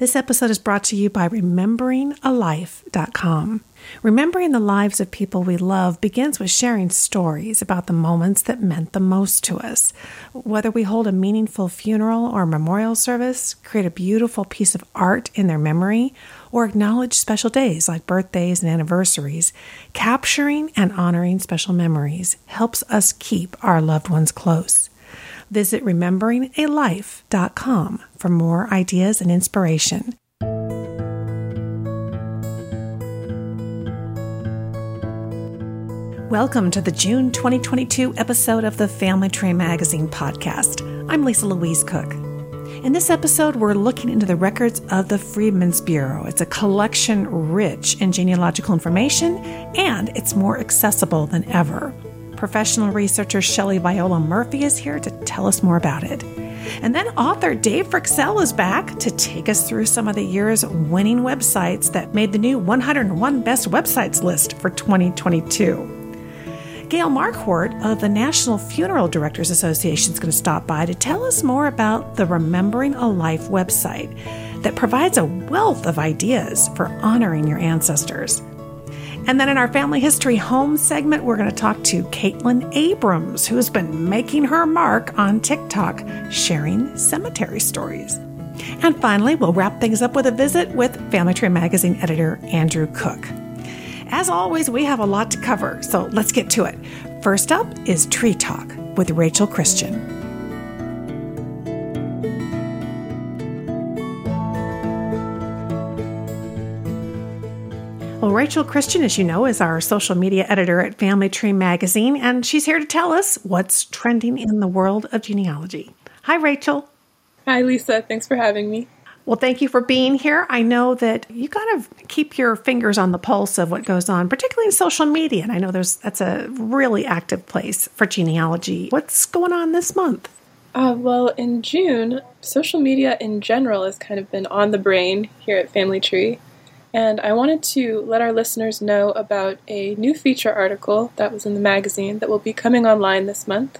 This episode is brought to you by rememberingalife.com. Remembering the lives of people we love begins with sharing stories about the moments that meant the most to us. Whether we hold a meaningful funeral or memorial service, create a beautiful piece of art in their memory, or acknowledge special days like birthdays and anniversaries, capturing and honoring special memories helps us keep our loved ones close. Visit rememberingalife.com for more ideas and inspiration. Welcome to the June 2022 episode of the Family Tree Magazine podcast. I'm Lisa Louise Cooke. In this episode, we're looking into the records of the Freedmen's Bureau. It's a collection rich in genealogical information and it's more accessible than ever. Professional researcher Shelley Viola Murphy is here to tell us more about it. And then author Dave Fryxell is back to take us through some of the year's winning websites that made the new 101 Best Websites list for 2022. Gail Marquardt of the National Funeral Directors Association is going to stop by to tell us more about the Remembering a Life website that provides a wealth of ideas for honoring your ancestors. And then in our family history home segment, we're going to talk to Caitlin Abrams, who's been making her mark on TikTok, sharing cemetery stories. And finally, we'll wrap things up with a visit with Family Tree Magazine editor Andrew Cook. As always, we have a lot to cover, so let's get to it. First up is Tree Talk with Rachel Christian. Well, Rachel Christian, as you know, is our social media editor at Family Tree Magazine, and she's here to tell us what's trending in the world of genealogy. Hi, Rachel. Hi, Lisa. Thanks for having me. Well, thank you for being here. I know that you kind of keep your fingers on the pulse of what goes on, particularly in social media. And I know there's that's a really active place for genealogy. What's going on this month? Uh, well, in June, social media in general has kind of been on the brain here at Family Tree. And I wanted to let our listeners know about a new feature article that was in the magazine that will be coming online this month.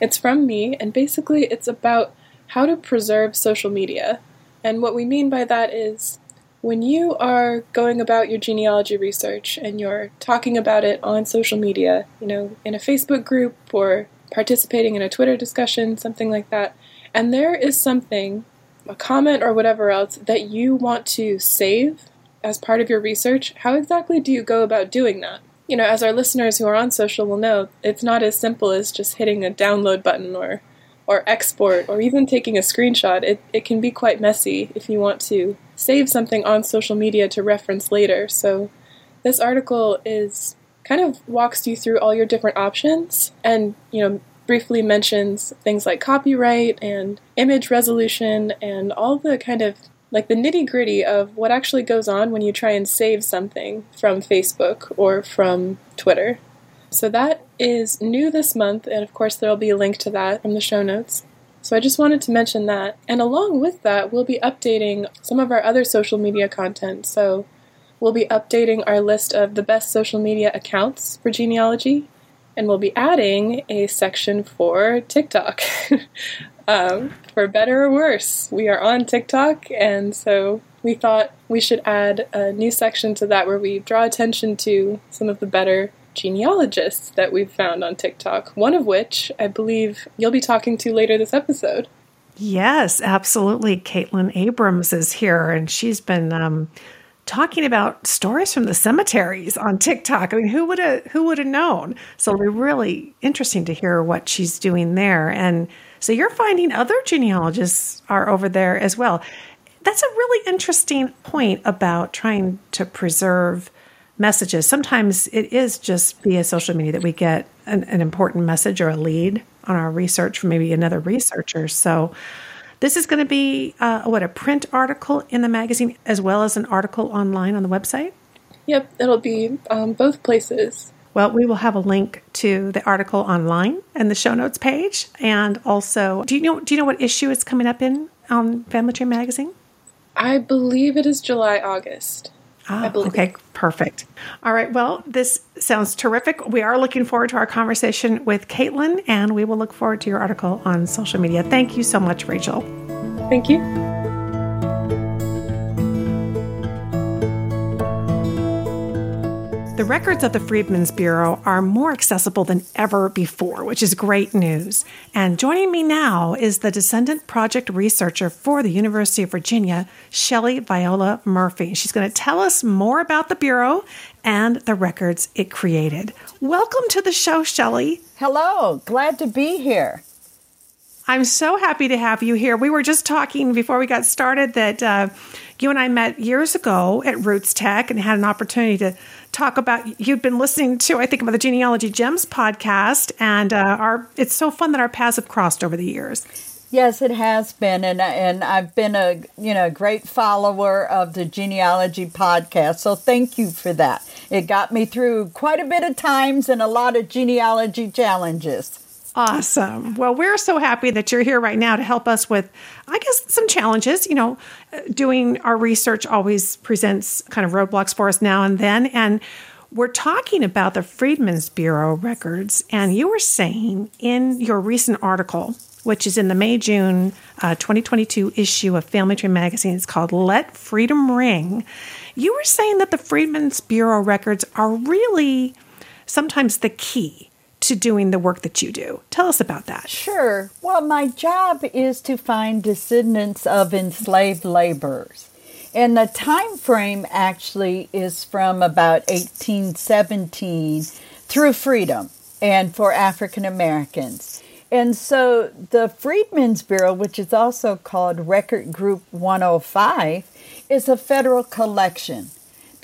It's from me, and basically it's about how to preserve social media. And what we mean by that is when you are going about your genealogy research and you're talking about it on social media, you know, in a Facebook group or participating in a Twitter discussion, something like that, and there is something, a comment or whatever else, that you want to save as part of your research, how exactly do you go about doing that? You know, as our listeners who are on social will know, it's not as simple as just hitting a download button or or export or even taking a screenshot. It, it can be quite messy if you want to save something on social media to reference later. So this article is kind of walks you through all your different options and, you know, briefly mentions things like copyright and image resolution and all the kind of like the nitty gritty of what actually goes on when you try and save something from Facebook or from Twitter. So that is new this month, and of course, there will be a link to that from the show notes. So I just wanted to mention that. And along with that, we'll be updating some of our other social media content. So we'll be updating our list of the best social media accounts for genealogy, and we'll be adding a section for TikTok. um, for better or worse, we are on TikTok, and so we thought we should add a new section to that where we draw attention to some of the better genealogists that we've found on TikTok, one of which I believe you'll be talking to later this episode. Yes, absolutely. Caitlin Abrams is here, and she's been um, talking about stories from the cemeteries on TikTok. I mean, who would have who would have known? So it'll be really interesting to hear what she's doing there. And so you're finding other genealogists are over there as well. That's a really interesting point about trying to preserve messages. Sometimes it is just via social media that we get an, an important message or a lead on our research from maybe another researcher. So this is going to be uh, what a print article in the magazine as well as an article online on the website. Yep, it'll be um, both places. Well, we will have a link to the article online and the show notes page, and also, do you know do you know what issue it's coming up in on Family Tree Magazine? I believe it is July August. Ah, okay, perfect. All right, well, this sounds terrific. We are looking forward to our conversation with Caitlin, and we will look forward to your article on social media. Thank you so much, Rachel. Thank you. The records of the Freedmen's Bureau are more accessible than ever before, which is great news. And joining me now is the Descendant Project researcher for the University of Virginia, Shelley Viola Murphy. She's going to tell us more about the Bureau and the records it created. Welcome to the show, Shelley. Hello, glad to be here. I'm so happy to have you here. We were just talking before we got started that uh, you and I met years ago at RootsTech and had an opportunity to talk about. You've been listening to, I think, about the Genealogy Gems podcast, and uh, our it's so fun that our paths have crossed over the years. Yes, it has been, and and I've been a you know great follower of the genealogy podcast. So thank you for that. It got me through quite a bit of times and a lot of genealogy challenges. Awesome. Well, we're so happy that you're here right now to help us with, I guess, some challenges. You know, doing our research always presents kind of roadblocks for us now and then. And we're talking about the Freedmen's Bureau records. And you were saying in your recent article, which is in the May June uh, 2022 issue of Family Tree magazine, it's called Let Freedom Ring. You were saying that the Freedmen's Bureau records are really sometimes the key to doing the work that you do. Tell us about that. Sure. Well, my job is to find descendants of enslaved laborers. And the time frame actually is from about 1817 through freedom and for African Americans. And so the Freedmen's Bureau, which is also called Record Group 105, is a federal collection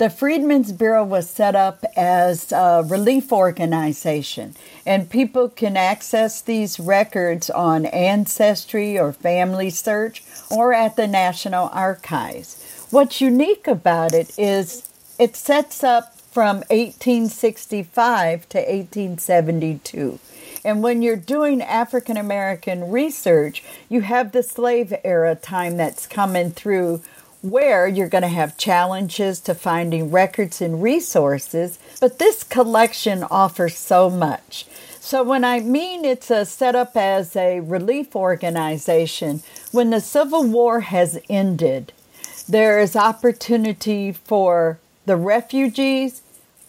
the Freedmen's Bureau was set up as a relief organization, and people can access these records on Ancestry or Family Search or at the National Archives. What's unique about it is it sets up from 1865 to 1872. And when you're doing African American research, you have the slave era time that's coming through where you're going to have challenges to finding records and resources, but this collection offers so much. So, when I mean it's a set up as a relief organization, when the Civil War has ended, there is opportunity for the refugees,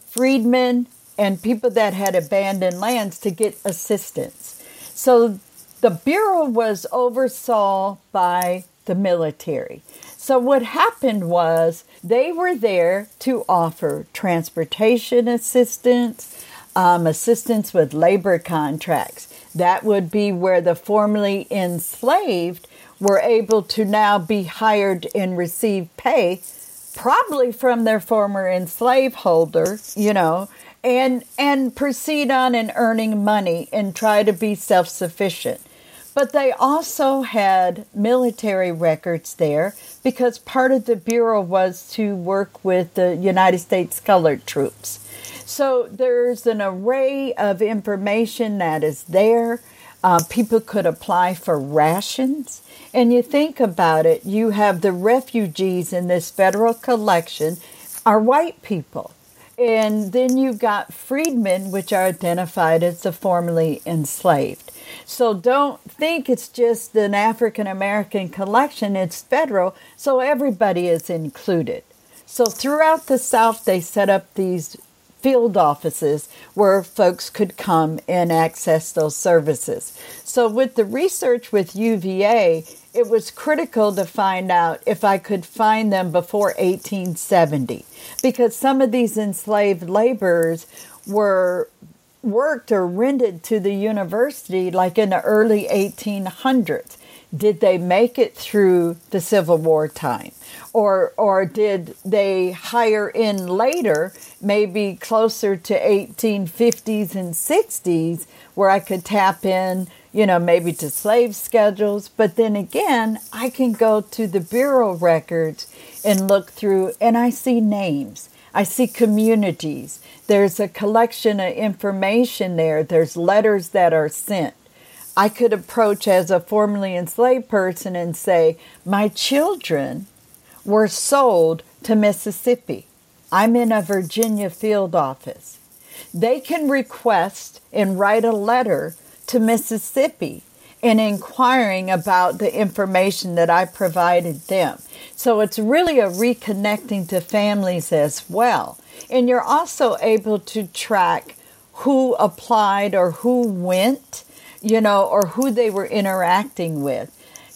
freedmen, and people that had abandoned lands to get assistance. So, the Bureau was oversaw by the military. So, what happened was they were there to offer transportation assistance, um, assistance with labor contracts. That would be where the formerly enslaved were able to now be hired and receive pay, probably from their former enslaved holder, you know, and and proceed on in earning money and try to be self sufficient. But they also had military records there because part of the Bureau was to work with the United States colored troops. So there's an array of information that is there. Uh, people could apply for rations. And you think about it, you have the refugees in this federal collection are white people. And then you've got freedmen, which are identified as the formerly enslaved. So don't think it's just an African American collection, it's federal, so everybody is included. So throughout the South, they set up these field offices where folks could come and access those services. So, with the research with UVA, it was critical to find out if I could find them before 1870 because some of these enslaved laborers were worked or rented to the university like in the early 1800s did they make it through the civil war time? Or or did they hire in later maybe closer to 1850s and 60s where I could tap in you know maybe to slave schedules? But then again I can go to the bureau records and look through and I see names I see communities. There's a collection of information there. There's letters that are sent. I could approach as a formerly enslaved person and say, My children were sold to Mississippi. I'm in a Virginia field office. They can request and write a letter to Mississippi and inquiring about the information that I provided them. So it's really a reconnecting to families as well. And you're also able to track who applied or who went, you know, or who they were interacting with.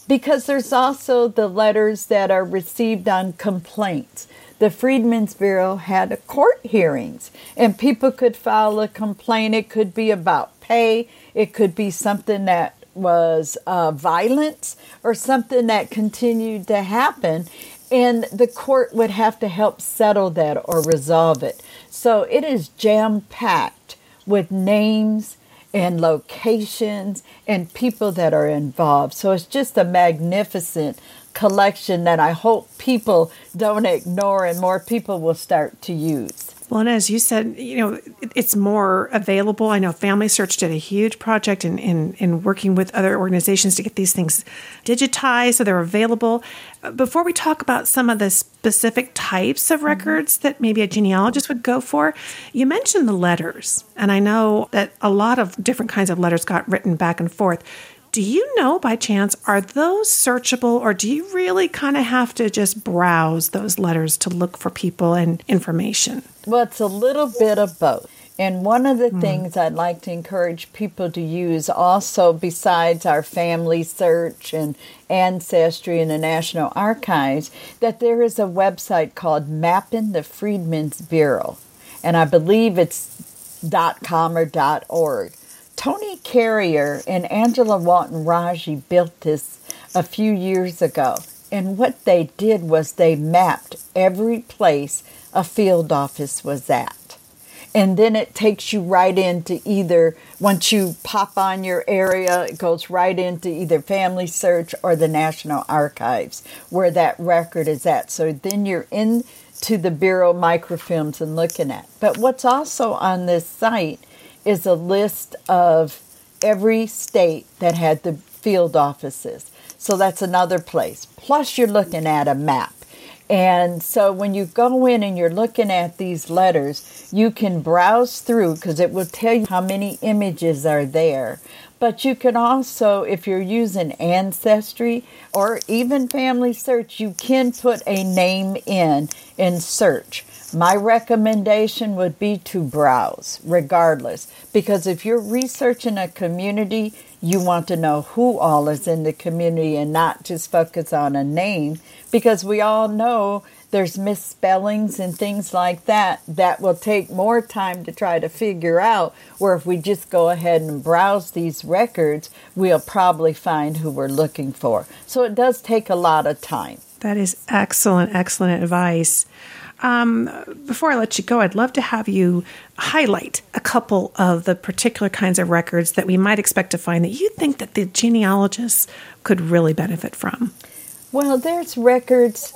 Because there's also the letters that are received on complaints. The Freedmen's Bureau had court hearings, and people could file a complaint. It could be about pay, it could be something that was uh, violence or something that continued to happen and the court would have to help settle that or resolve it. So it is jam packed with names and locations and people that are involved. So it's just a magnificent collection that I hope people don't ignore and more people will start to use. Well, and as you said, you know, it's more available. I know Family Search did a huge project in, in, in working with other organizations to get these things digitized so they're available. Before we talk about some of the specific types of mm-hmm. records that maybe a genealogist would go for, you mentioned the letters. And I know that a lot of different kinds of letters got written back and forth. Do you know by chance, are those searchable or do you really kind of have to just browse those letters to look for people and information? Well, it's a little bit of both. And one of the mm. things I'd like to encourage people to use also, besides our family search and ancestry and the National Archives, that there is a website called Mapping the Freedmen's Bureau. And I believe it's .com or .org. Toni Carrier and Angela Walton Raji built this a few years ago. And what they did was they mapped every place a field office was at. And then it takes you right into either, once you pop on your area, it goes right into either Family Search or the National Archives where that record is at. So then you're into the Bureau microfilms and looking at. But what's also on this site is a list of every state that had the field offices. So that's another place. Plus, you're looking at a map. And so when you go in and you're looking at these letters, you can browse through because it will tell you how many images are there. But you can also, if you're using Ancestry or even Family Search, you can put a name in in search. My recommendation would be to browse regardless, because if you're researching a community, you want to know who all is in the community and not just focus on a name, because we all know there's misspellings and things like that that will take more time to try to figure out. Where if we just go ahead and browse these records, we'll probably find who we're looking for. So it does take a lot of time. That is excellent, excellent advice. Um, before I let you go, I'd love to have you highlight a couple of the particular kinds of records that we might expect to find that you think that the genealogists could really benefit from. Well, there's records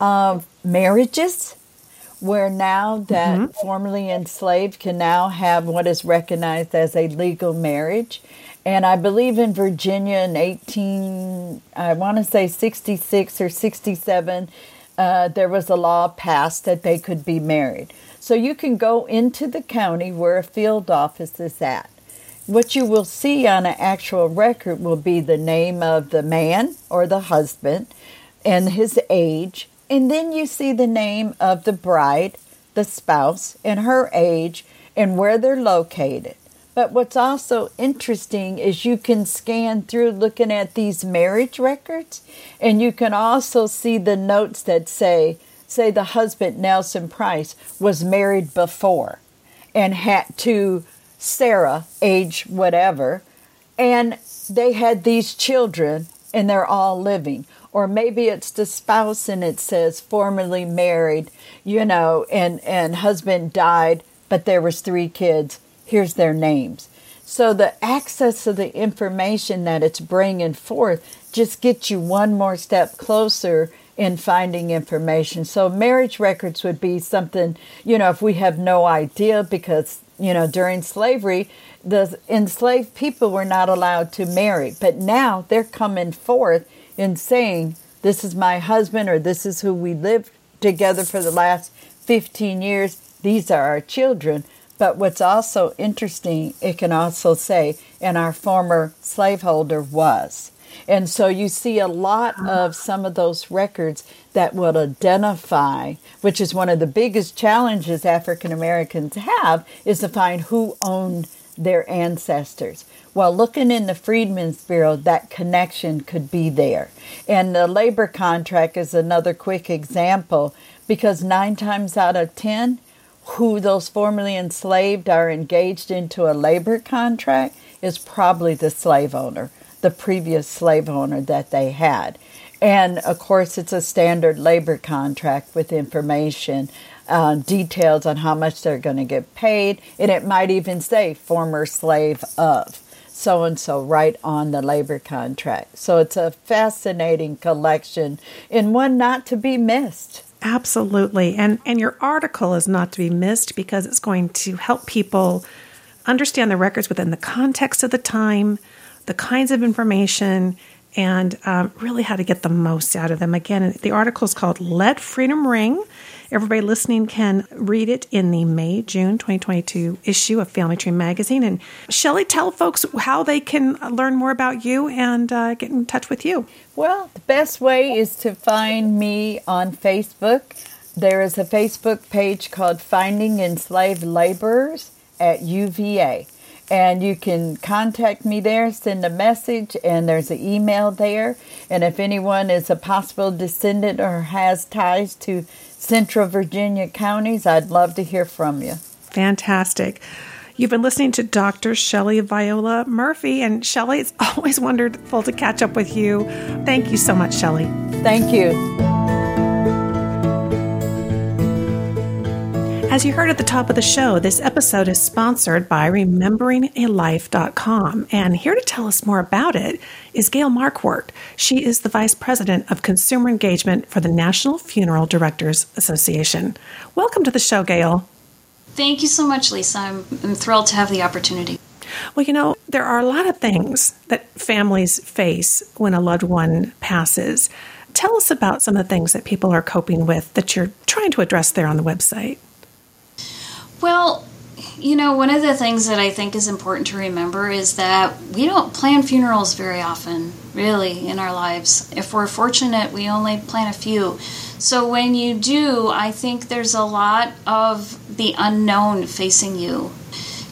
of marriages where now that mm-hmm. formerly enslaved can now have what is recognized as a legal marriage. And I believe in Virginia in 18, I want to say 66 or 67, uh, there was a law passed that they could be married. So you can go into the county where a field office is at. What you will see on an actual record will be the name of the man or the husband and his age, and then you see the name of the bride, the spouse, and her age and where they're located. But what's also interesting is you can scan through looking at these marriage records, and you can also see the notes that say, say the husband, Nelson Price, was married before and had to Sarah, age whatever, and they had these children and they're all living. Or maybe it's the spouse and it says formerly married, you know, and, and husband died, but there was three kids here's their names. So the access of the information that it's bringing forth just gets you one more step closer in finding information. So marriage records would be something, you know, if we have no idea because, you know, during slavery, the enslaved people were not allowed to marry. But now they're coming forth and saying, this is my husband or this is who we lived together for the last 15 years. These are our children But what's also interesting, it can also say, and our former slaveholder was. And so you see a lot ah. of some of those records that will identify, which is one of the biggest challenges African Americans have, is to find who owned their ancestors. Well, looking in the Freedmen's Bureau, that connection could be there. And the labor contract is another quick example because nine times out of ten, who those formerly enslaved are engaged into a labor contract is probably the slave owner, the previous slave owner that they had. And of course, it's a standard labor contract with information, uh, details on how much they're going to get paid, and it might even say former slave of so and so right on the labor contract. So it's a fascinating collection and one not to be missed. Absolutely. And and your article is not to be missed because it's going to help people understand the records within the context of the time, the kinds of information, and um, really how to get the most out of them. Again, the article is called Let Freedom Ring Everybody listening can read it in the May June 2022 issue of Family Tree Magazine. And Shelly, tell folks how they can learn more about you and uh, get in touch with you. Well, the best way is to find me on Facebook. There is a Facebook page called Finding Enslaved Laborers at UVA and you can contact me there, send a message, and there's an email there. And if anyone is a possible descendant or has ties to Central Virginia counties. I'd love to hear from you. Fantastic. You've been listening to Dr. Shelly Viola Murphy. And Shelly, it's always wonderful to catch up with you. Thank you so much, Shelly. Thank you. As you heard at the top of the show, this episode is sponsored by RememberingALife.com. And here to tell us more about it is Gail Marquardt. She is the Vice President of Consumer Engagement for the National Funeral Directors Association. Welcome to the show, Gail. Thank you so much, Lisa. I'm, I'm thrilled to have the opportunity. Well, you know, there are a lot of things that families face when a loved one passes. Tell us about some of the things that people are coping with that you're trying to address there on the website. Well, you know, one of the things that I think is important to remember is that we don't plan funerals very often, really, in our lives. If we're fortunate, we only plan a few. So when you do, I think there's a lot of the unknown facing you.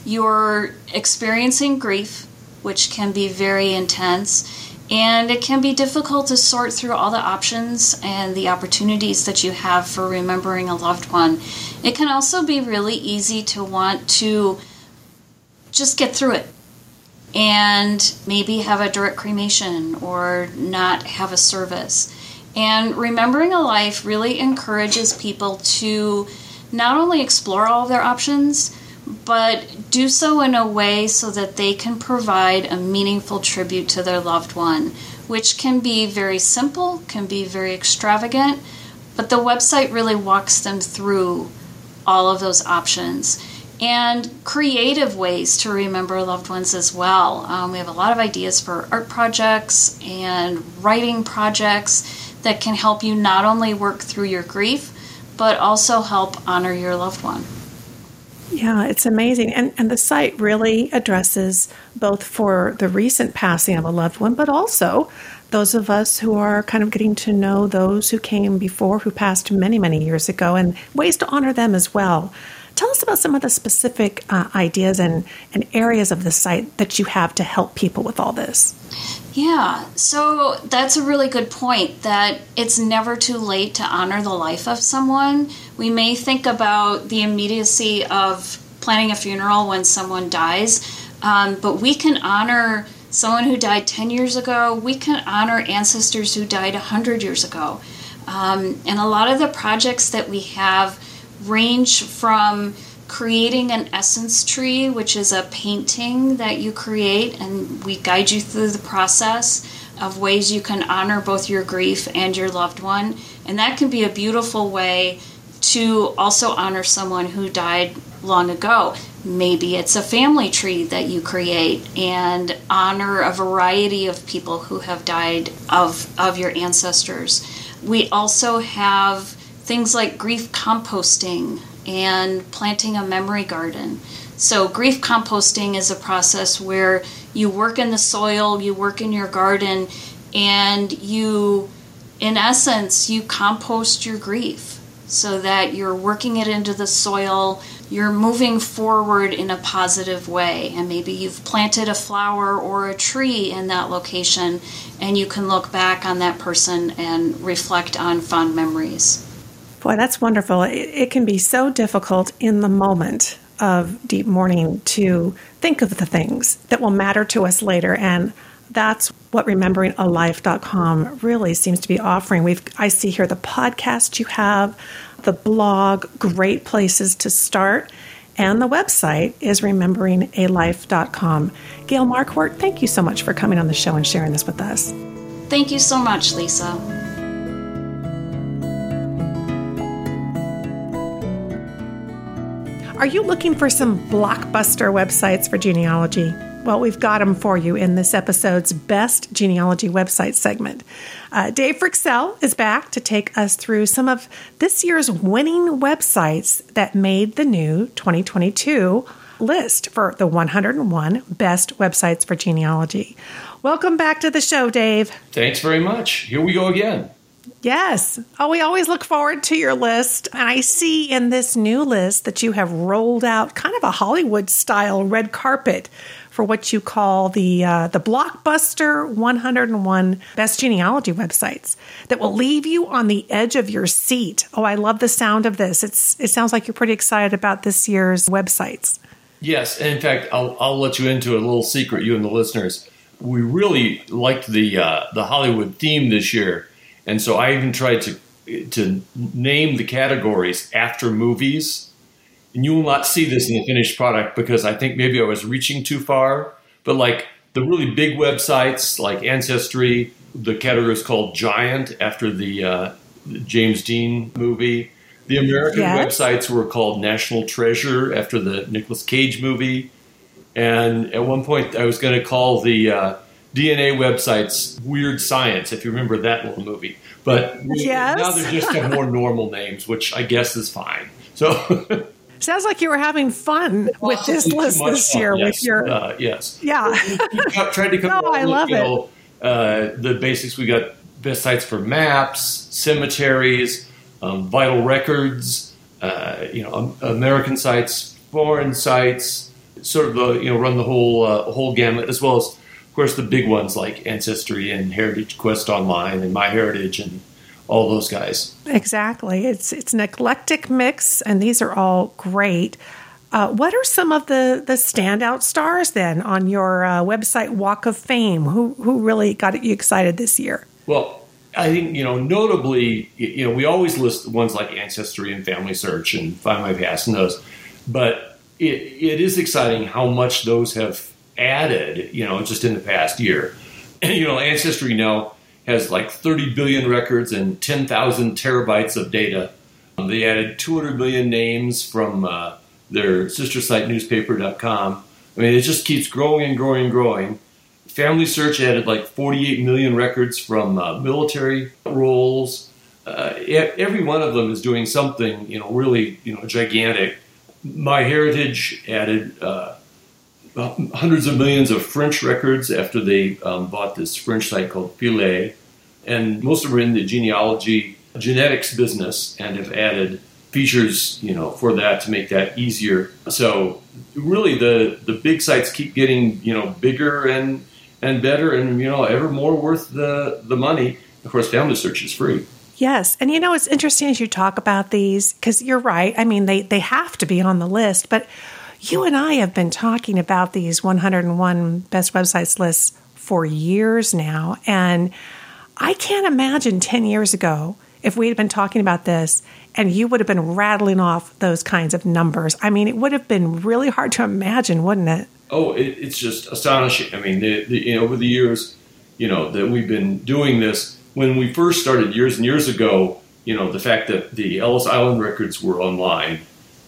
You're experiencing grief, which can be very intense and it can be difficult to sort through all the options and the opportunities that you have for remembering a loved one. It can also be really easy to want to just get through it and maybe have a direct cremation or not have a service. And remembering a life really encourages people to not only explore all of their options, but do so in a way so that they can provide a meaningful tribute to their loved one, which can be very simple, can be very extravagant, but the website really walks them through all of those options and creative ways to remember loved ones as well. Um, we have a lot of ideas for art projects and writing projects that can help you not only work through your grief, but also help honor your loved one. Yeah, it's amazing. And, and the site really addresses both for the recent passing of a loved one, but also those of us who are kind of getting to know those who came before, who passed many, many years ago, and ways to honor them as well. Tell us about some of the specific uh, ideas and, and areas of the site that you have to help people with all this. Yeah, so that's a really good point that it's never too late to honor the life of someone. We may think about the immediacy of planning a funeral when someone dies, um, but we can honor someone who died 10 years ago, we can honor ancestors who died 100 years ago. Um, and a lot of the projects that we have range from creating an essence tree, which is a painting that you create, and we guide you through the process of ways you can honor both your grief and your loved one. And that can be a beautiful way to also honor someone who died long ago. Maybe it's a family tree that you create and honor a variety of people who have died of, of your ancestors. We also have things like grief composting and planting a memory garden. So, grief composting is a process where you work in the soil, you work in your garden, and you, in essence, you compost your grief so that you're working it into the soil, you're moving forward in a positive way. And maybe you've planted a flower or a tree in that location, and you can look back on that person and reflect on fond memories. Boy, that's wonderful. It, it can be so difficult in the moment of deep mourning to think of the things that will matter to us later. And that's what rememberingalife.com really seems to be offering. We've I see here the podcast you have, the blog, great places to start, and the website is rememberingalife.com. Gail Marquardt, thank you so much for coming on the show and sharing this with us. Thank you so much, Lisa. Are you looking for some blockbuster websites for genealogy? Well, we've got them for you in this episode's Best Genealogy Website segment. Uh, Dave Fryxell is back to take us through some of this year's winning websites that made the new 2022 list for the 101 best websites for genealogy. Welcome back to the show, Dave. Thanks very much. Here we go again. Yes. Oh, we always look forward to your list. And I see in this new list that you have rolled out kind of a Hollywood style red carpet for what you call the uh, the blockbuster 101 best genealogy websites that will leave you on the edge of your seat. Oh, I love the sound of this. It's it sounds like you're pretty excited about this year's websites. Yes, and in fact, I'll, I'll let you into a little secret, you and the listeners. We really liked the uh, the Hollywood theme this year and so I even tried to to name the categories after movies. And you will not see this in the finished product because I think maybe I was reaching too far. But like the really big websites like Ancestry, the category is called Giant after the, uh, James Dean movie. The American yes. websites were called National Treasure after the Nicolas Cage movie. And at one point, I was going to call the uh, DNA websites Weird Science, if you remember that little movie. But yes. now they just have more normal names, which I guess is fine. So. Sounds like you were having fun with this list this year. Yes. With your uh, yes, yeah. tried to come. no, I love it. Uh, the basics. We got best sites for maps, cemeteries, um, vital records. Uh, you know, American sites, foreign sites. Sort of the you know run the whole uh, whole gamut as well as course, the big ones like Ancestry and Heritage Quest Online and MyHeritage and all those guys. Exactly. It's it's an eclectic mix, and these are all great. Uh, what are some of the, the standout stars then on your uh, website Walk of Fame? Who who really got you excited this year? Well, I think you know notably, you know, we always list ones like Ancestry and Family Search and Find My Past and those, but it, it is exciting how much those have added, you know, just in the past year. you know, Ancestry now has like 30 billion records and 10,000 terabytes of data. Um, they added 200 million names from uh, their sister site, newspaper.com. I mean, it just keeps growing and growing and growing. Family Search added like 48 million records from uh, military rolls. Uh, every one of them is doing something, you know, really, you know, gigantic. MyHeritage added uh, hundreds of millions of French records after they um, bought this French site called Filae. And most of them are in the genealogy genetics business and have added features, you know, for that to make that easier. So really the the big sites keep getting, you know, bigger and and better and you know, ever more worth the the money. Of course, Family Search is free. Yes, and you know it's interesting as you talk about these because you're right. I mean, they they have to be on the list, but you and I have been talking about these 101 best websites lists for years now. And I can't imagine 10 years ago if we had been talking about this and you would have been rattling off those kinds of numbers. I mean, it would have been really hard to imagine, wouldn't it? Oh, it, it's just astonishing. I mean, the, the, you know, over the years, you know, that we've been doing this, when we first started years and years ago, you know, the fact that the Ellis Island records were online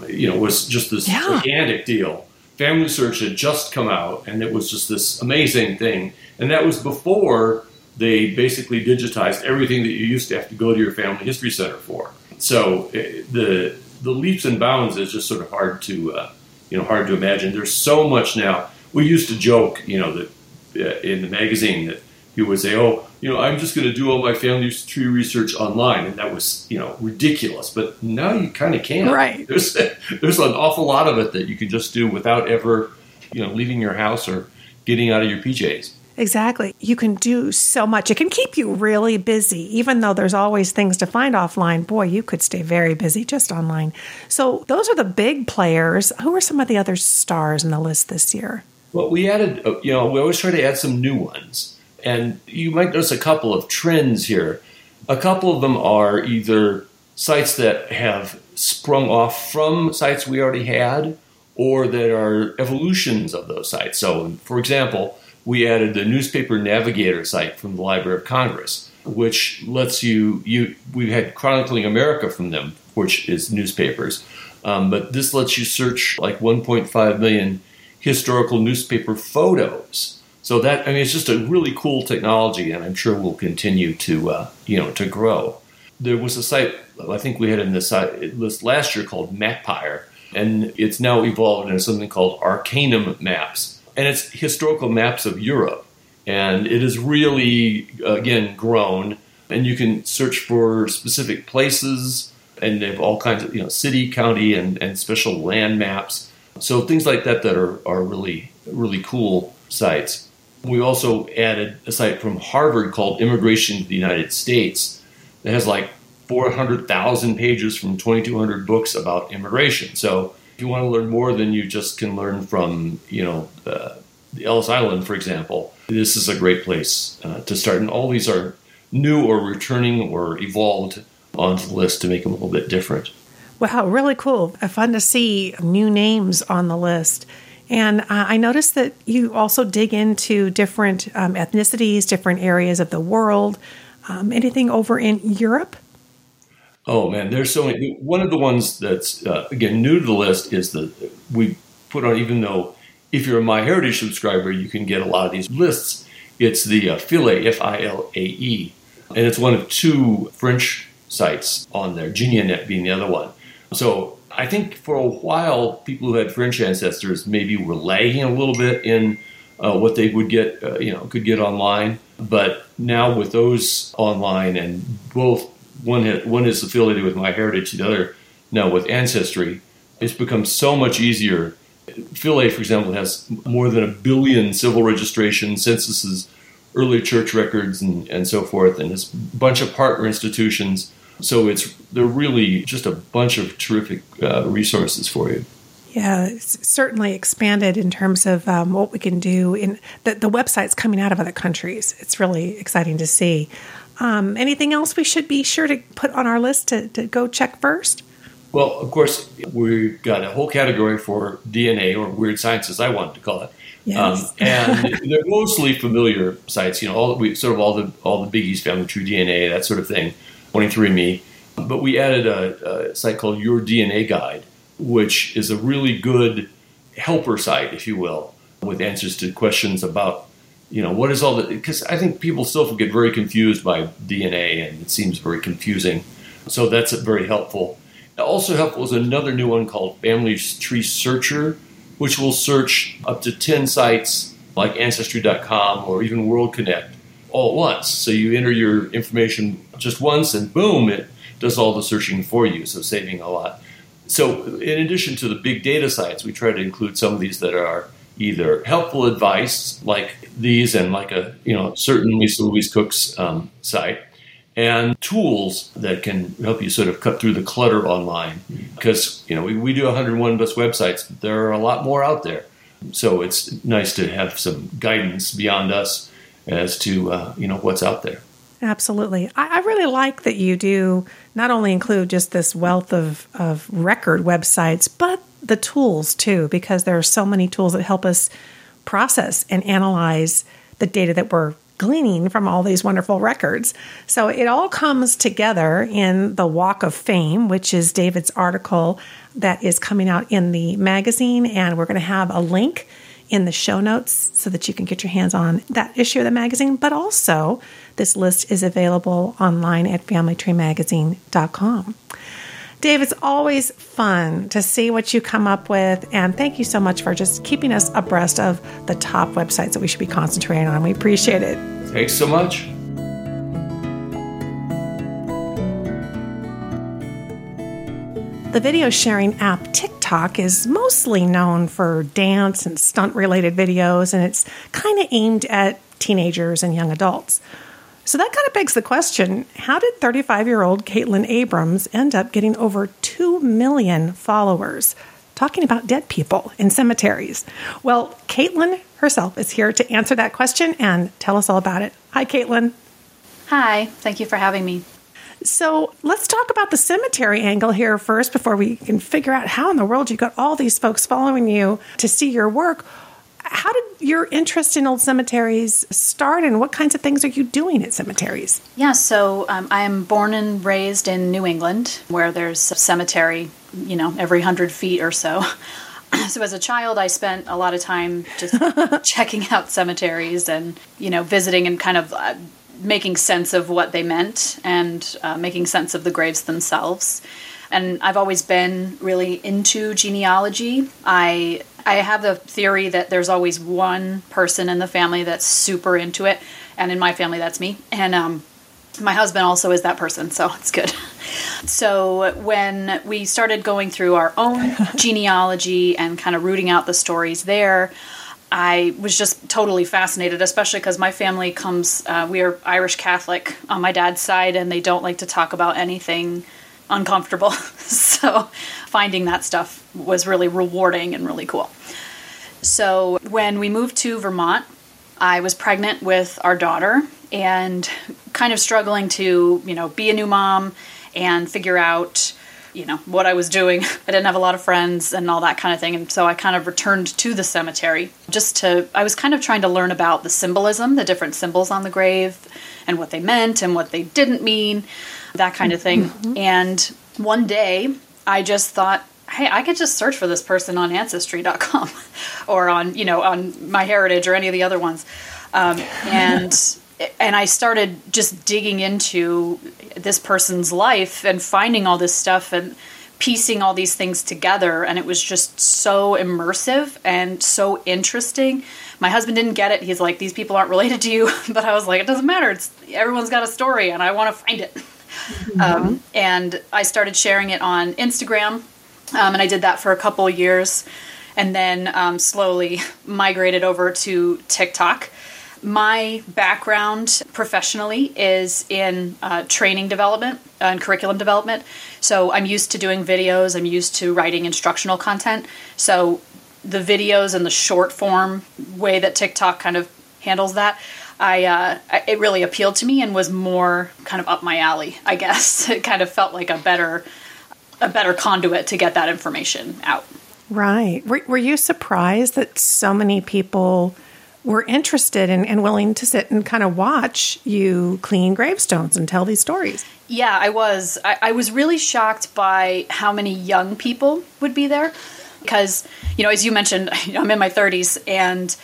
you know, was just this yeah. gigantic deal. Family Search had just come out, and it was just this amazing thing. And that was before they basically digitized everything that you used to have to go to your family history center for. So eh, the the leaps and bounds is just sort of hard to uh, you know hard to imagine. There's so much now. We used to joke, you know, that uh, in the magazine that he would say, "Oh, you know, I'm just going to do all my family tree research online," and that was, you know, ridiculous. But now you kind of can. Right. There's there's an awful lot of it that you can just do without ever, you know, leaving your house or getting out of your PJs. Exactly. You can do so much. It can keep you really busy, even though there's always things to find offline. Boy, you could stay very busy just online. So, those are the big players. Who are some of the other stars in the list this year? Well, we added, uh, you know, we always try to add some new ones. And you might notice a couple of trends here. A couple of them are either sites that have sprung off from sites we already had or that are evolutions of those sites. So, for example, we added the newspaper navigator site from the Library of Congress, which lets you you we had Chronicling America from them, which is newspapers, um, but this lets you search like 1.5 million historical newspaper photos. So that I mean, it's just a really cool technology, and I'm sure will continue to uh, you know to grow. There was a site I think we had in this list last year called Mapire, and it's now evolved into something called Arcanum Maps and it's historical maps of Europe. And it has really, again, grown. And you can search for specific places, and they have all kinds of, you know, city, county, and, and special land maps. So things like that that are, are really, really cool sites. We also added a site from Harvard called Immigration to the United States that has like 400,000 pages from 2,200 books about immigration. So if you want to learn more than you just can learn from, you know, uh, the Ellis Island, for example, this is a great place uh, to start. And all these are new or returning or evolved onto the list to make them a little bit different. Wow, really cool. Fun to see new names on the list. And uh, I noticed that you also dig into different um, ethnicities, different areas of the world. Um, anything over in Europe? Oh man, there's so many. One of the ones that's uh, again new to the list is the we put on. Even though if you're a MyHeritage subscriber, you can get a lot of these lists. It's the uh, Filae, F I L A E, and it's one of two French sites on there. Geneanet being the other one. So I think for a while, people who had French ancestors maybe were lagging a little bit in uh, what they would get, uh, you know, could get online. But now with those online and both one one is affiliated with MyHeritage, the other now with Ancestry. It's become so much easier. Filae, for example, has more than a billion civil registrations, censuses, early church records, and, and so forth, and this bunch of partner institutions. So it's they're really just a bunch of terrific uh, resources for you. Yeah, it's certainly expanded in terms of um, what we can do in the, the websites coming out of other countries. It's really exciting to see. Um, anything else we should be sure to put on our list to, to go check first? Well, of course, we've got a whole category for DNA or weird sciences, I wanted to call it. Yes. Um, and they're mostly familiar sites, you know, all we sort of all the all the biggies, Family Tree DNA, that sort of thing, 23andMe. But we added a, a site called Your DNA Guide, which is a really good helper site, if you will, with answers to questions about you know, what is all the, because I think people still get very confused by DNA and it seems very confusing. So that's very helpful. Also helpful is another new one called Family Tree Searcher, which will search up to 10 sites like Ancestry.com or even World Connect all at once. So you enter your information just once and boom, it does all the searching for you, so saving a lot. So in addition to the big data sites, we try to include some of these that are either helpful advice like these and like a you know certain Lisa Louise Cooke's um, site, and tools that can help you sort of cut through the clutter online. Because you know we, we do 101 best websites, but there are a lot more out there. So it's nice to have some guidance beyond us as to uh, you know what's out there. Absolutely. I, I, really like that you do not only include just this wealth of, of record websites, but the tools too, because there are so many tools that help us process and analyze the data that we're gleaning from all these wonderful records. So it all comes together in the Walk of Fame, which is David's article that is coming out in the magazine. And we're going to have a link in the show notes so that you can get your hands on that issue of the magazine. But also, this list is available online at familytreemagazine.com. Dave, it's always fun to see what you come up with. And thank you so much for just keeping us abreast of the top websites that we should be concentrating on. We appreciate it. Thanks so much. The video sharing app TikTok is mostly known for dance and stunt related videos, and it's kind of aimed at teenagers and young adults. So that kind of begs the question how did 35 year old Caitlin Abrams end up getting over 2 million followers? Talking about dead people in cemeteries. Well, Caitlin herself is here to answer that question and tell us all about it. Hi, Caitlin. Hi, thank you for having me. So let's talk about the cemetery angle here first before we can figure out how in the world you got all these folks following you to see your work. How did your interest in old cemeteries start, and what kinds of things are you doing at cemeteries? Yeah, so um, I am born and raised in New England, where there's a cemetery, you know, every hundred feet or so. so as a child, I spent a lot of time just checking out cemeteries and, you know, visiting and kind of uh, making sense of what they meant and uh, making sense of the graves themselves. And I've always been really into genealogy. I I have the theory that there's always one person in the family that's super into it, and in my family, that's me. And um, my husband also is that person, so it's good. So when we started going through our own genealogy and kind of rooting out the stories there, I was just totally fascinated, especially because my family comes, uh, we are Irish Catholic on my dad's side, and they don't like to talk about anything uncomfortable. so finding that stuff was really rewarding and really cool. So when we moved to Vermont, I was pregnant with our daughter and kind of struggling to, you know, be a new mom and figure out you know what I was doing. I didn't have a lot of friends and all that kind of thing, and so I kind of returned to the cemetery just to. I was kind of trying to learn about the symbolism, the different symbols on the grave, and what they meant and what they didn't mean, that kind of thing. Mm-hmm. And one day, I just thought, hey, I could just search for this person on Ancestry.com or on you know on MyHeritage or any of the other ones, um, and and I started just digging into this person's life and finding all this stuff and piecing all these things together. And it was just so immersive and so interesting. My husband didn't get it. He's like these people aren't related to you. But i was like it doesn't matter. It's everyone's got a story and i want to find it. Mm-hmm. um, and i started sharing it on instagram um, and i did that for a couple years and then um, slowly migrated over to tiktok my background professionally is in uh, training development and curriculum development. So I'm used to doing videos, I'm used to writing instructional content. So the videos and the short form way that TikTok kind of handles that, I uh, it really appealed to me and was more kind of up my alley. I guess it kind of felt like a better a better conduit to get that information out. Right. Were, were you surprised that so many people? Were interested in, and willing to sit and kind of watch you clean gravestones and tell these stories. Yeah, I was. I, I was really shocked by how many young people would be there because, you know, as you mentioned, I'm in my 30s and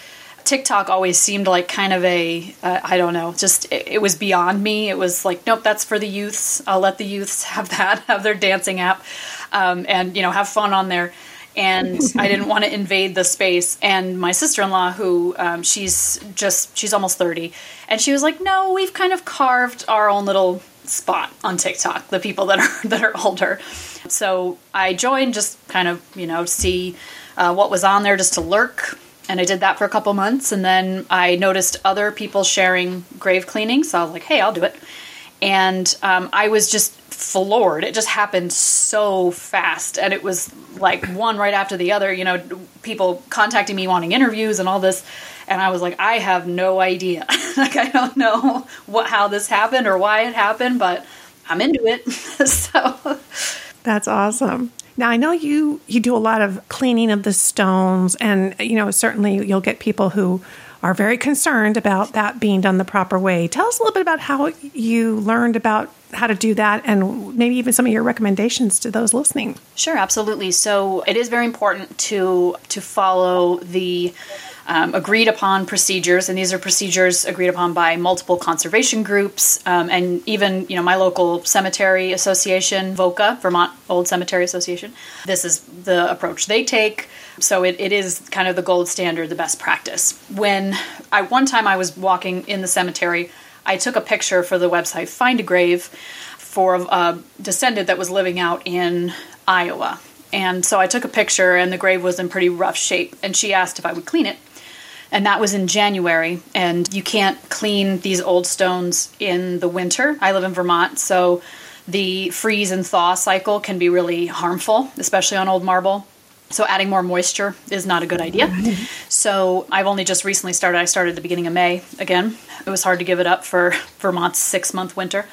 TikTok always seemed like kind of a uh, I don't know, just it, it, was beyond me. It was like, nope, that's for the youths. I'll let the youths have that, have their dancing app, um, and you know, have fun on there and I didn't want to invade the space. And my sister in law, who um, she's just she's almost thirty, and she was like, "No, we've kind of carved our own little spot on TikTok. The people that are that are older." So I joined just kind of you know see uh, what was on there just to lurk. And I did that for a couple months, and then I noticed other people sharing grave cleaning. So I was like, "Hey, I'll do it." And um, I was just floored. It just happened so fast, and it was like one right after the other. You know, people contacting me wanting interviews and all this, and I was like, I have no idea. like, I don't know what how this happened or why it happened, but I'm into it. so that's awesome. Now I know you you do a lot of cleaning of the stones, and you know certainly you'll get people who are very concerned about that being done the proper way. Tell us a little bit about how you learned about how to do that and maybe even some of your recommendations to those listening. Sure, absolutely. So it is very important to to follow the um, agreed upon procedures, and these are procedures agreed upon by multiple conservation groups um, and even you know my local cemetery association, VOCA, Vermont Old Cemetery Association. This is the approach they take. So it, it is kind of the gold standard, the best practice. When I one time I was walking in the cemetery, I took a picture for the website Find a Grave for a descendant that was living out in Iowa. And so I took a picture, and the grave was in pretty rough shape. And she asked if I would clean it. And that was in January. And you can't clean these old stones in the winter. I live in Vermont, so the freeze and thaw cycle can be really harmful, especially on old marble. So adding more moisture is not a good idea. So I've only just recently started. I started at the beginning of May again. It was hard to give it up for Vermont's six month winter.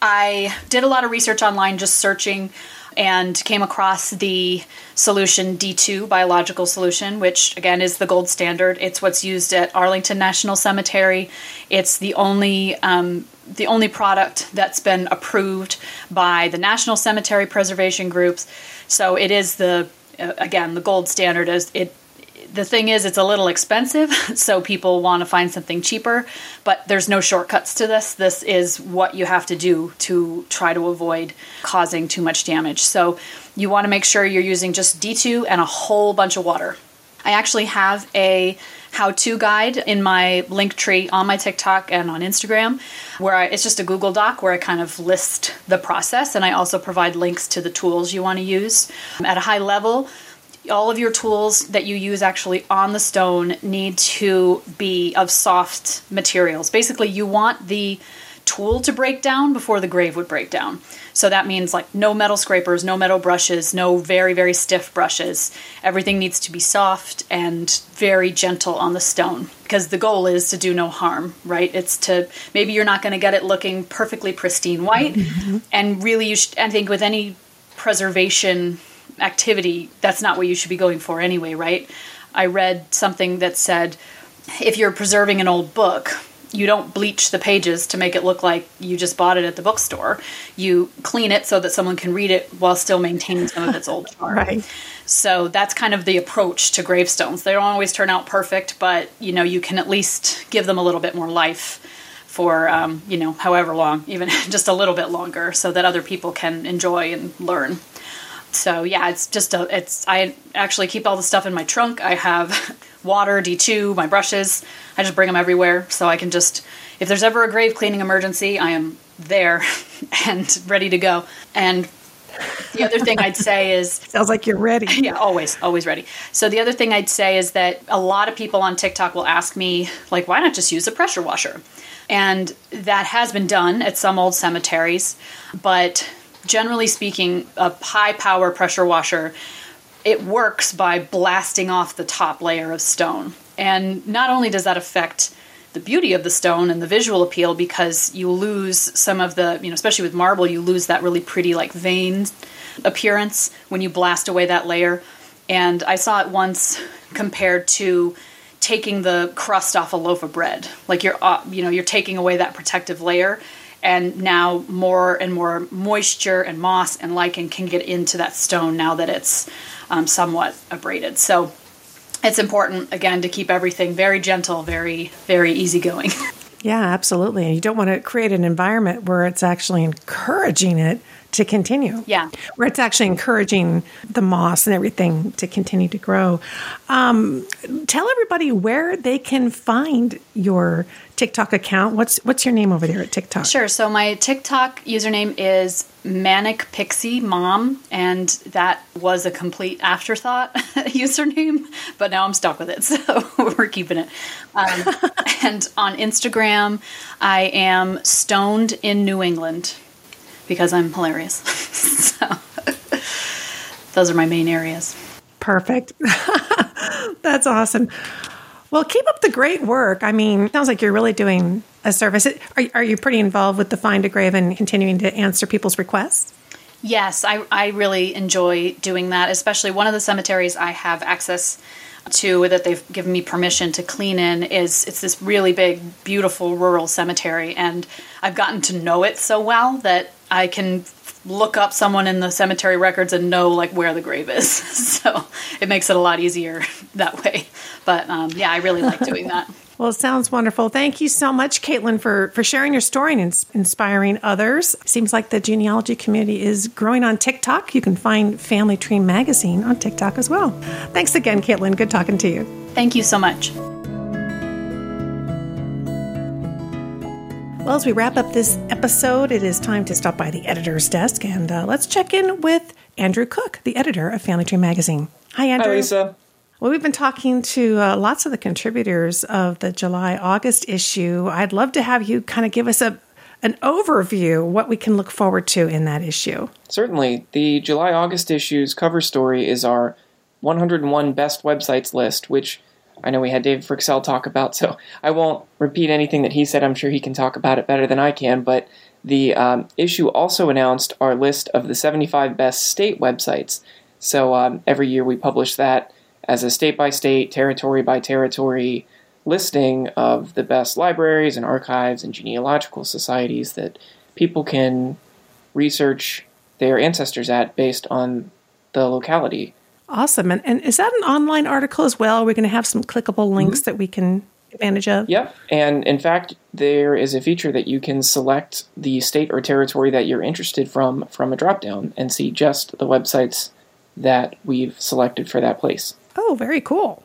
I did a lot of research online just searching and came across the solution D2 biological solution, which again is the gold standard. It's what's used at Arlington National Cemetery. It's the only um, the only product that's been approved by the National Cemetery Preservation Groups. So it is the uh, again the gold standard. Is it the thing is, it's a little expensive, so people want to find something cheaper, but there's no shortcuts to this. This is what you have to do to try to avoid causing too much damage. So you want to make sure you're using just D2 and a whole bunch of water. I actually have a how to guide in my Linktree on my TikTok and on Instagram, where I, it's just a Google Doc where I kind of list the process and I also provide links to the tools you want to use. At a high level, all of your tools that you use actually on the stone need to be of soft materials. Basically, you want the tool to break down before the grave would break down. So that means like no metal scrapers, no metal brushes, no very, very stiff brushes. Everything needs to be soft and very gentle on the stone because the goal is to do no harm, right? It's to maybe you're not going to get it looking perfectly pristine white. Mm-hmm. And really, you should, I think with any preservation activity, that's not what you should be going for anyway, right? I read something that said if you're preserving an old book, you don't bleach the pages to make it look like you just bought it at the bookstore. You clean it so that someone can read it while still maintaining some of its old charm. right. So that's kind of the approach to gravestones. They don't always turn out perfect, but you know you can at least give them a little bit more life for um, you know however long, even just a little bit longer, so that other people can enjoy and learn so yeah, it's just a it's I actually keep all the stuff in my trunk. I have water, D2, my brushes. I just bring them everywhere so I can just if there's ever a grave cleaning emergency, I am there and ready to go. And the other thing I'd say is sounds like you're ready. Yeah, always, always ready. So the other thing I'd say is that a lot of people on TikTok will ask me like why not just use a pressure washer? And that has been done at some old cemeteries, but generally speaking, a high power pressure washer, it works by blasting off the top layer of stone. And not only does that affect the beauty of the stone and the visual appeal because you lose some of the, you know, especially with marble, you lose that really pretty like vein appearance when you blast away that layer. And I saw it once compared to taking the crust off a loaf of bread. Like you're, uh, you know, you're taking away that protective layer and now more and more moisture and moss and lichen can get into that stone now that it's um, somewhat abraded. So it's important again to keep everything very gentle, very very easygoing. Yeah, absolutely. You don't want to create an environment where it's actually encouraging it to continue. Yeah. Where it's actually encouraging the moss and everything to continue to grow. Um, tell everybody where they can find your TikTok account. What's what's your name over there at TikTok? Sure. So my TikTok username is Manic Pixie Mom, and that was a complete afterthought username, but now I'm stuck with it, so we're keeping it. Um, and on Instagram, I am Stoned in New England because I'm hilarious. so those are my main areas. Perfect. That's awesome. Well, keep up the great work. I mean, sounds like you're really doing a service. Are, are you pretty involved with the Find a Grave and continuing to answer people's requests? Yes, I, I really enjoy doing that, especially one of the cemeteries I have access to that they've given me permission to clean in is it's this really big beautiful rural cemetery and I've gotten to know it so well that I can look up someone in the cemetery records and know like where the grave is. so it makes it a lot easier that way. But um, yeah, I really like doing that. Well, it sounds wonderful. Thank you so much, Caitlin, for, for sharing your story and ins- inspiring others. Seems like the genealogy community is growing on TikTok. You can find Family Tree Magazine on TikTok as well. Thanks again, Caitlin. Good talking to you. Thank you so much. Well, as we wrap up this episode, it is time to stop by the editor's desk and uh, let's check in with Andrew Koch, the editor of Family Tree Magazine. Hi, Andrew. Hi, Lisa. Well, we've been talking to uh, lots of the contributors of the July August issue. I'd love to have you kind of give us a an overview what we can look forward to in that issue. Certainly. The July August issue's cover story is our 101 best websites list, which I know we had David Fryxell talk about, so I won't repeat anything that he said. I'm sure he can talk about it better than I can. But the um, issue also announced our list of the 75 best state websites. So um, every year we publish that as a state by state, territory by territory listing of the best libraries and archives and genealogical societies that people can research their ancestors at based on the locality. Awesome. And, and is that an online article as well? Are We're going to have some clickable links mm-hmm. that we can advantage of? Yep. And in fact, there is a feature that you can select the state or territory that you're interested from from a dropdown and see just the websites that we've selected for that place. Oh, very cool.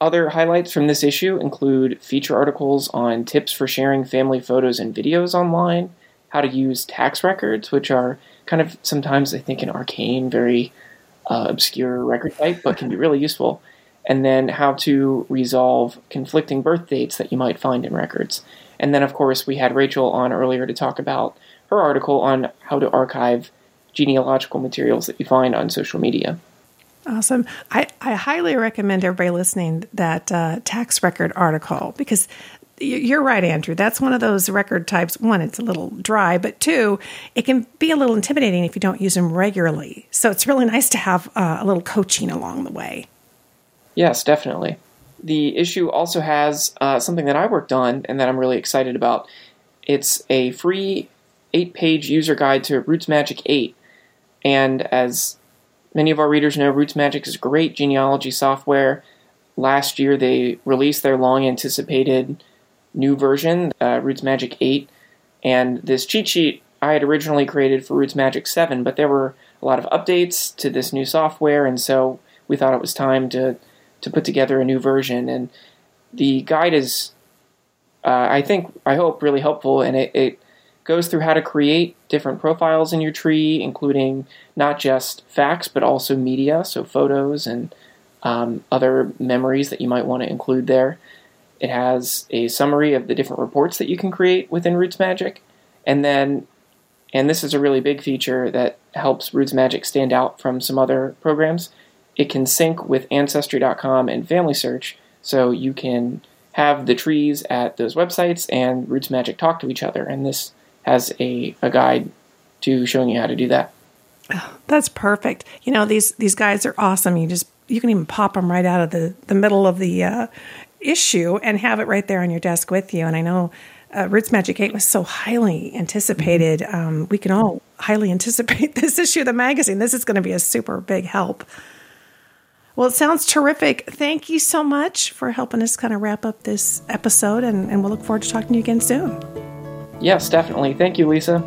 Other highlights from this issue include feature articles on tips for sharing family photos and videos online, how to use tax records, which are kind of sometimes, I think, an arcane, very uh, obscure record type, but can be really useful, and then how to resolve conflicting birth dates that you might find in records. And then, of course, we had Rachel on earlier to talk about her article on how to archive genealogical materials that you find on social media. Awesome. I, I highly recommend everybody listening that uh, tax record article because you're right, Andrew. That's one of those record types. One, it's a little dry, but two, it can be a little intimidating if you don't use them regularly. So it's really nice to have uh, a little coaching along the way. Yes, definitely. The issue also has uh, something that I worked on and that I'm really excited about. It's a free eight page user guide to RootsMagic 8. And as Many of our readers know RootsMagic is great genealogy software. Last year they released their long anticipated new version, uh, RootsMagic 8, and this cheat sheet I had originally created for RootsMagic 7, but there were a lot of updates to this new software, and so we thought it was time to, to put together a new version. And the guide is, uh, I think, I hope, really helpful, and it, it goes through how to create different profiles in your tree, including not just facts, but also media, so photos and um, other memories that you might want to include there. It has a summary of the different reports that you can create within RootsMagic. And then, and this is a really big feature that helps RootsMagic stand out from some other programs, it can sync with Ancestry.com and FamilySearch, so you can have the trees at those websites and RootsMagic talk to each other. And this has a, a guide to showing you how to do that. Oh, that's perfect. You know these these guys are awesome. You just you can even pop them right out of the the middle of the uh, issue and have it right there on your desk with you. And I know uh, RootsMagic 8 was so highly anticipated. Mm-hmm. Um, we can all highly anticipate this issue of the magazine. This is going to be a super big help. Well, it sounds terrific. Thank you so much for helping us kind of wrap up this episode, and, and we'll look forward to talking to you again soon. Yes, definitely. Thank you, Lisa.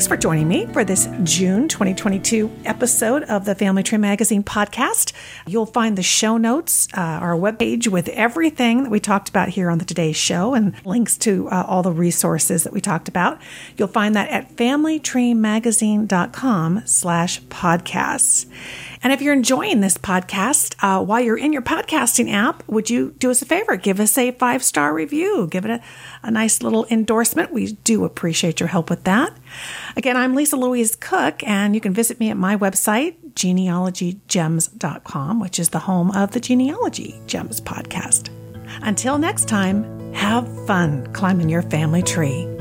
Thanks for joining me for this June 2022 episode of the Family Tree Magazine podcast. You'll find the show notes, uh, our webpage with everything that we talked about here on the today's show and links to uh, all the resources that we talked about. You'll find that at familytreemagazine.com slash podcasts. And if you're enjoying this podcast, uh, while you're in your podcasting app, would you do us a favor? Give us a five star review. Give it a, a nice little endorsement. We do appreciate your help with that. Again, I'm Lisa Louise Cooke, and you can visit me at my website, genealogygems.com, which is the home of the Genealogy Gems podcast. Until next time, have fun climbing your family tree.